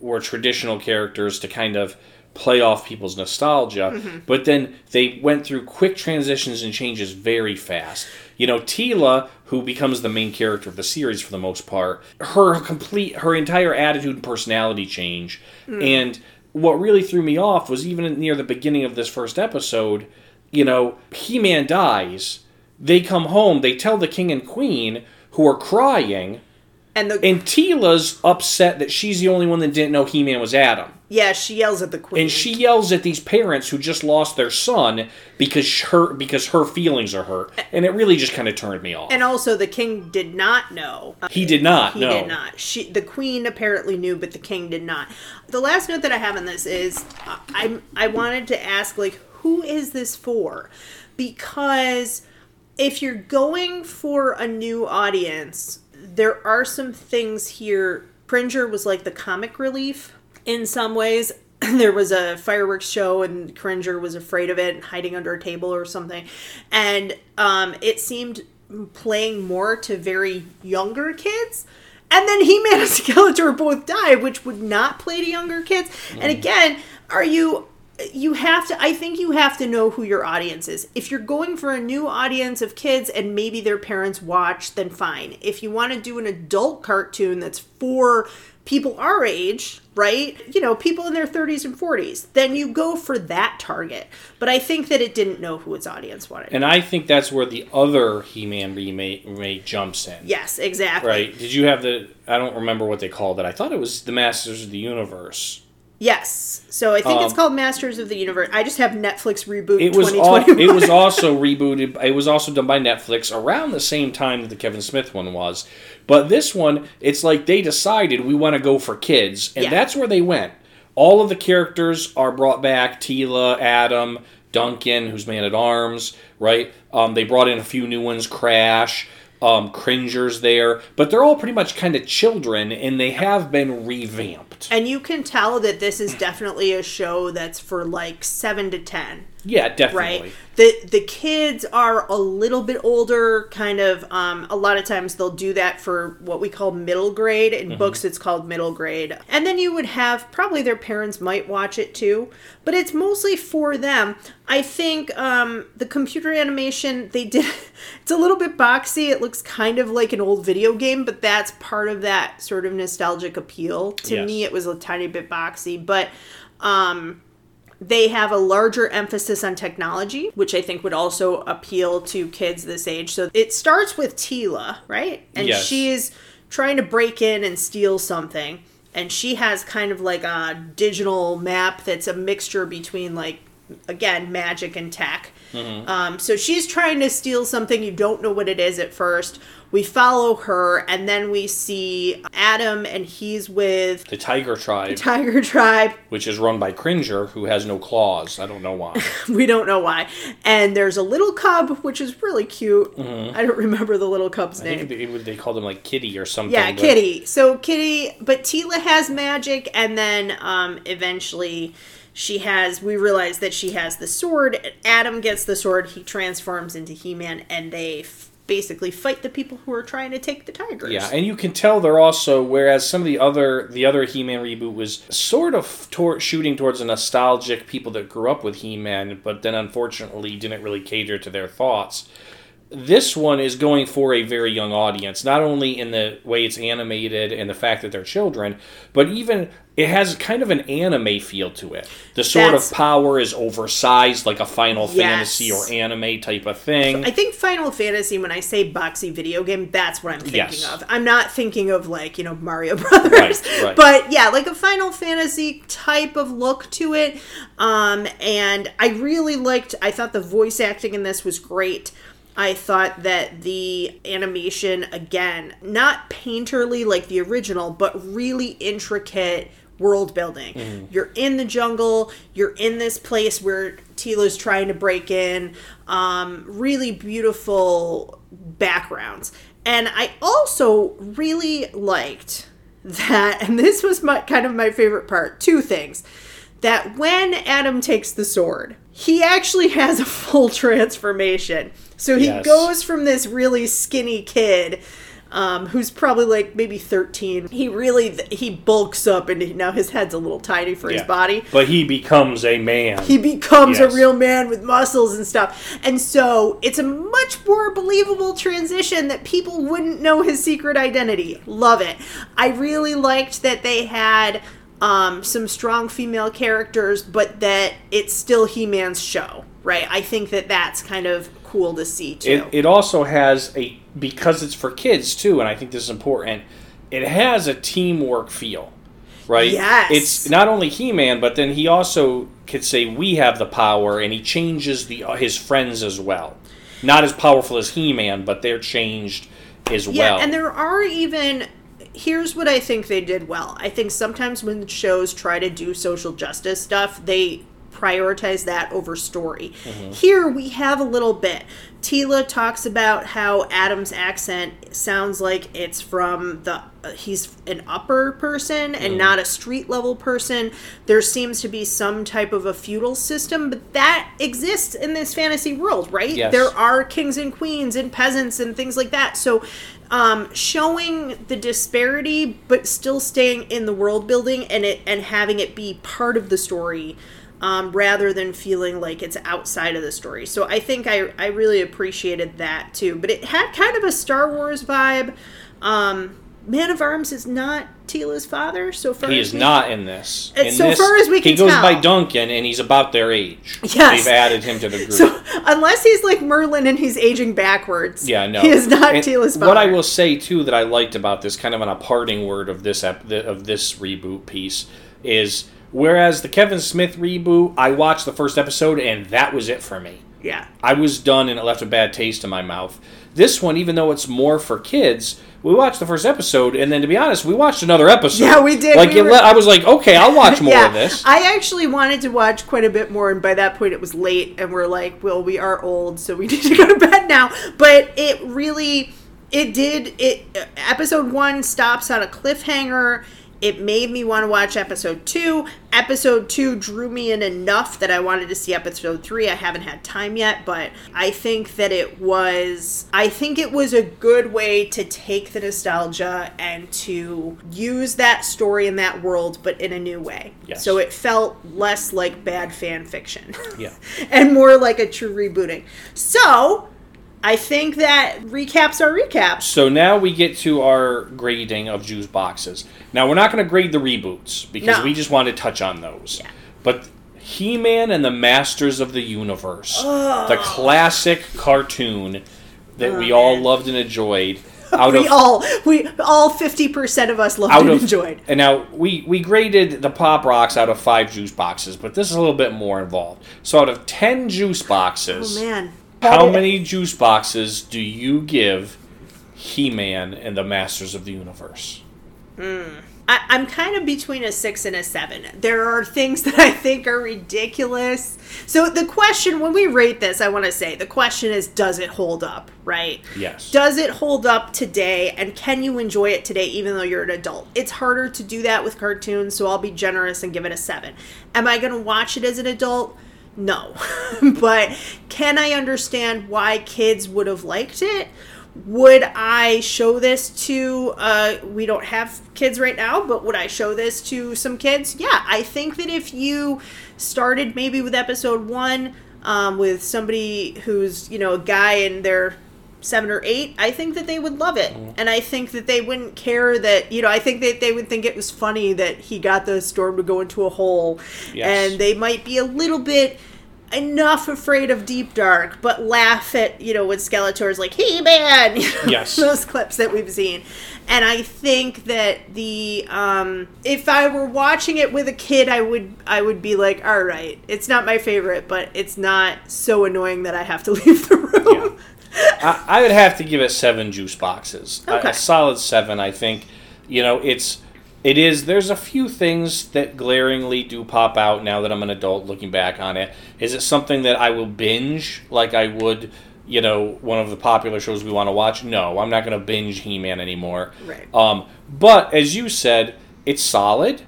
were traditional characters to kind of play off people's nostalgia, Mm-hmm. but then they went through quick transitions and changes very fast. You know, Teela, who becomes the main character of the series for the most part, her complete, her entire attitude and personality change. Mm. And what really threw me off was even near the beginning of this first episode, you know, He Man dies. They come home, they tell the king and queen, who are crying, And the and Teela's upset that she's the only one that didn't know He Man was Adam. Yeah, she yells at the queen. And she yells at these parents who just lost their son because her because her feelings are hurt, and it really just kind of turned me off. And also, the king did not know. he did not. He no. did not. She, the queen apparently knew, but the king did not. The last note that I have on this is, I I wanted to ask like, who is this for? Because if you're going for a new audience, there are some things here. Cringer was like the comic relief in some ways. there was a fireworks show and Cringer was afraid of it and hiding under a table or something. And um, it seemed playing more to very younger kids. And then He Man and Skeletor both die, which would not play to younger kids. And again, are you you have to i think you have to know who your audience is if you're going for a new audience of kids and maybe their parents watch then fine if you want to do an adult cartoon that's for people our age right you know people in their 30s and 40s then you go for that target but i think that it didn't know who its audience wanted And I think that's where the other He-Man remake, remake jumps in. yes exactly Right? Did you have the? I don't remember what they called it. I thought it was the Masters of the Universe. Yes so i think it's Um, called masters of the universe i just have netflix reboot It was all, it was also rebooted. It was also done by Netflix around the same time that the Kevin Smith one was. But this one, it's like they decided we want to go for kids, and Yeah. that's where they went. All of the characters are brought back: Teela, Adam, Duncan, who's man at arms, right? Um, they brought in a few new ones: Crash, um, Cringer's there, but they're all pretty much kind of children, and they have been revamped. And you can tell that this is definitely a show that's for like seven to ten, Yeah, definitely. right? The the kids are a little bit older, kind of. Um, a lot of times they'll do that for what we call middle grade. In books, it's called middle grade. And then you would have probably their parents might watch it too, but it's mostly for them. I think um, the computer animation they did. It's a little bit boxy. It looks kind of like an old video game, but that's part of that sort of nostalgic appeal. To Yes. me, it was a tiny bit boxy, but um, they have a larger emphasis on technology, which I think would also appeal to kids this age. So it starts with Teela, right? And Yes. she is trying to break in and steal something. And she has kind of like a digital map that's a mixture between like again magic and tech. Um, so she's trying to steal something. You don't know what it is at first. We follow her, and then we see Adam, and he's with The Tiger Tribe, Tiger Tribe. which is run by Cringer, who has no claws. I don't know why. We don't know why. And there's a little cub, which is really cute. I don't remember the little cub's Mm-hmm. I name. they, they called him like Kitty or something. Yeah, but- Kitty. So Kitty, but Teela has magic, and then um, eventually she has. We realize that she has the sword. Adam gets the sword. He transforms into He-Man, and they f- basically fight the people who are trying to take the tigers. Yeah, and you can tell they're also whereas some of the other the other He-Man reboot was sort of tor- shooting towards a nostalgic people that grew up with He-Man, but then unfortunately didn't really cater to their thoughts. This one is going for a very young audience, not only in the way it's animated and the fact that they're children, but even it has kind of an anime feel to it. The sort That's- of power is oversized, like a Final Yes. Fantasy or anime type of thing. I think Final Fantasy, when I say boxy video game, that's what I'm thinking Yes. of. I'm not thinking of like, you know, Mario Brothers. Right, right. But yeah, like a Final Fantasy type of look to it. Um, and I really liked, I thought the voice acting in this was great. I thought that the animation, again, not painterly like the original, but really intricate world building. You're in the jungle, you're in this place where Teela's trying to break in. Um, really beautiful backgrounds. And I also really liked that, and this was my kind of my favorite part, two things. That when Adam takes the sword, he actually has a full transformation. So he Yes. goes from this really skinny kid um, who's probably like maybe 13 he really he bulks up and now his head's a little tiny for his body But he becomes a man. he becomes Yes. a real man with muscles and stuff. And so it's a much more believable transition that people wouldn't know his secret identity. Love it. I really liked that they had um, some strong female characters, but that it's still He Man's show, right? I think that that's kind of cool to see too. It, it also has a because it's for kids too, and I think this is important. It has a teamwork feel, right? Yes. It's not only He Man, but then he also could say we have the power, and he changes the uh, his friends as well. Not as powerful as He Man, but they're changed as Yeah, well. and there are even. Here's what I think they did well. I think sometimes when shows try to do social justice stuff, they prioritize that over story. Mm-hmm. Here we have a little bit. Teela talks about how Adam's accent sounds like it's from the uh, he's an upper person and Mm-hmm. not a street level person. There seems to be some type of a feudal system, but that exists in this fantasy world, right? Yes. There are kings and queens and peasants and things like that. So, um, showing the disparity, but still staying in the world building and it and having it be part of the story, um, rather than feeling like it's outside of the story. So I think I I really appreciated that too. But it had kind of a Star Wars vibe. Um, Man of Arms is not Teela's father, so far he as is we- not in this. In so this, far as we can he goes tell. by Duncan, and he's about their age. Yes. They've added him to the group. So unless he's like Merlin and he's aging backwards, Yeah, no. he is not And Teela's father. What I will say too that I liked about this, kind of on a parting word of this ep- of this reboot piece, is whereas the Kevin Smith reboot, I watched the first episode and that was it for me. yeah. I was done and it left a bad taste in my mouth. This one, even though it's more for kids, we watched the first episode and then to be honest, we watched another episode. Yeah, we did. Like We were- le- I was like, okay, I'll watch more of this. I actually wanted to watch quite a bit more, and by that point it was late, and we're like, well, we are old, so we need to go to bed now. But it really, it did. It episode one stops on a cliffhanger. It made me want to watch episode two. Episode two drew me in enough that I wanted to see episode three. I haven't had time yet, but I think that it was. I think it was a good way to take the nostalgia and to use that story in that world, but in a new way. Yes. So it felt less like bad fan fiction. Yeah. and more like a true rebooting. So I think that recaps are recaps. So now we get to our grading of juice boxes. Now we're not going to grade the reboots because No. we just want to touch on those. Yeah. But He-Man and the Masters of the Universe, the classic cartoon that we Oh, all loved and enjoyed. out we of all we all 50% of us loved and of enjoyed. And now we we graded the pop rocks out of five juice boxes, but this is a little bit more involved. So out of ten juice boxes, Oh man. How many juice boxes do you give He-Man and the Masters of the Universe? Hmm. I, I'm kind of between a six and a seven. There are things that I think are ridiculous. So the question, when we rate this, I want to say the question is, does it hold up? Right? Yes. Does it hold up today, and can you enjoy it today, even though you're an adult? It's harder to do that with cartoons, so I'll be generous and give it a seven. Am I going to watch it as an adult? No. but can I understand why kids would have liked it? Would I show this to, uh, we don't have kids right now, but would I show this to some kids? Yeah, I think that if you started maybe with episode one um, with somebody who's, you know, a guy in their seven or eight, I think that they would love it. And I think that they wouldn't care that, you know, I think that they would think it was funny that he got the storm to go into a hole. Yes. And they might be a little bit enough afraid of Deep Dark, but laugh at, you know, when Skeletor's like, hey Man! You know, Yes. Those clips that we've seen. And I think that the um if I were watching it with a kid I would I would be like, all right, it's not my favorite, but it's not so annoying that I have to leave the room. I, I would have to give it seven juice boxes. A- Okay. A, solid seven, I think. You know, it's it is. There's a few things that glaringly do pop out now that I'm an adult looking back on it. Is it something that I will binge like I would? You know, one of the popular shows we want to watch. No, I'm not going to binge He-Man anymore. Right. Um, but as you said, it's solid.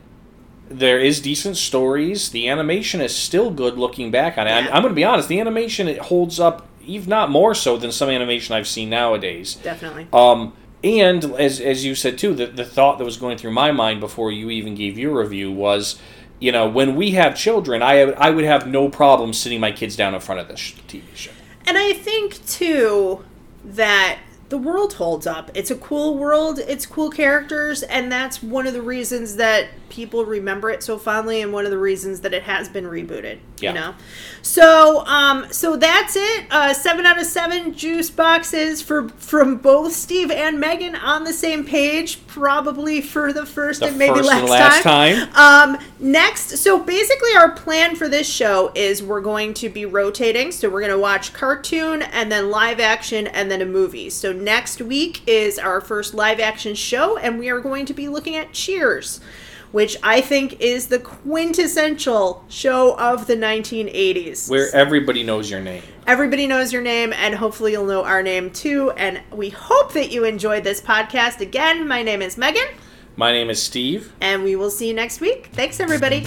There is decent stories. The animation is still good looking back on it. I'm, I'm going to be honest. The animation it holds up, if not more so than some animation I've seen nowadays. Definitely. Um, and as as you said too, the the thought that was going through my mind before you even gave your review was, you know, when we have children, I I would have no problem sitting my kids down in front of this TV show. And I think too that the world holds up. It's a cool world, it's cool characters, and that's one of the reasons that people remember it so fondly and one of the reasons that it has been rebooted. Yeah. You know? So um so that's it. Uh seven out of seven juice boxes for from both Steve and Megan on the same page, probably for the first The and maybe first last, and last time. um, next, so basically, our plan for this show is we're going to be rotating. So we're going to watch cartoon and then live action and then a movie. So next week is our first live action show, and we are going to be looking at Cheers, which I think is the quintessential show of the 1980s. Where everybody knows your name. Everybody knows your name, and hopefully, you'll know our name too. And we hope that you enjoyed this podcast. Again, my name is Megan, My name is Steve. and we will see you next week. Thanks, everybody.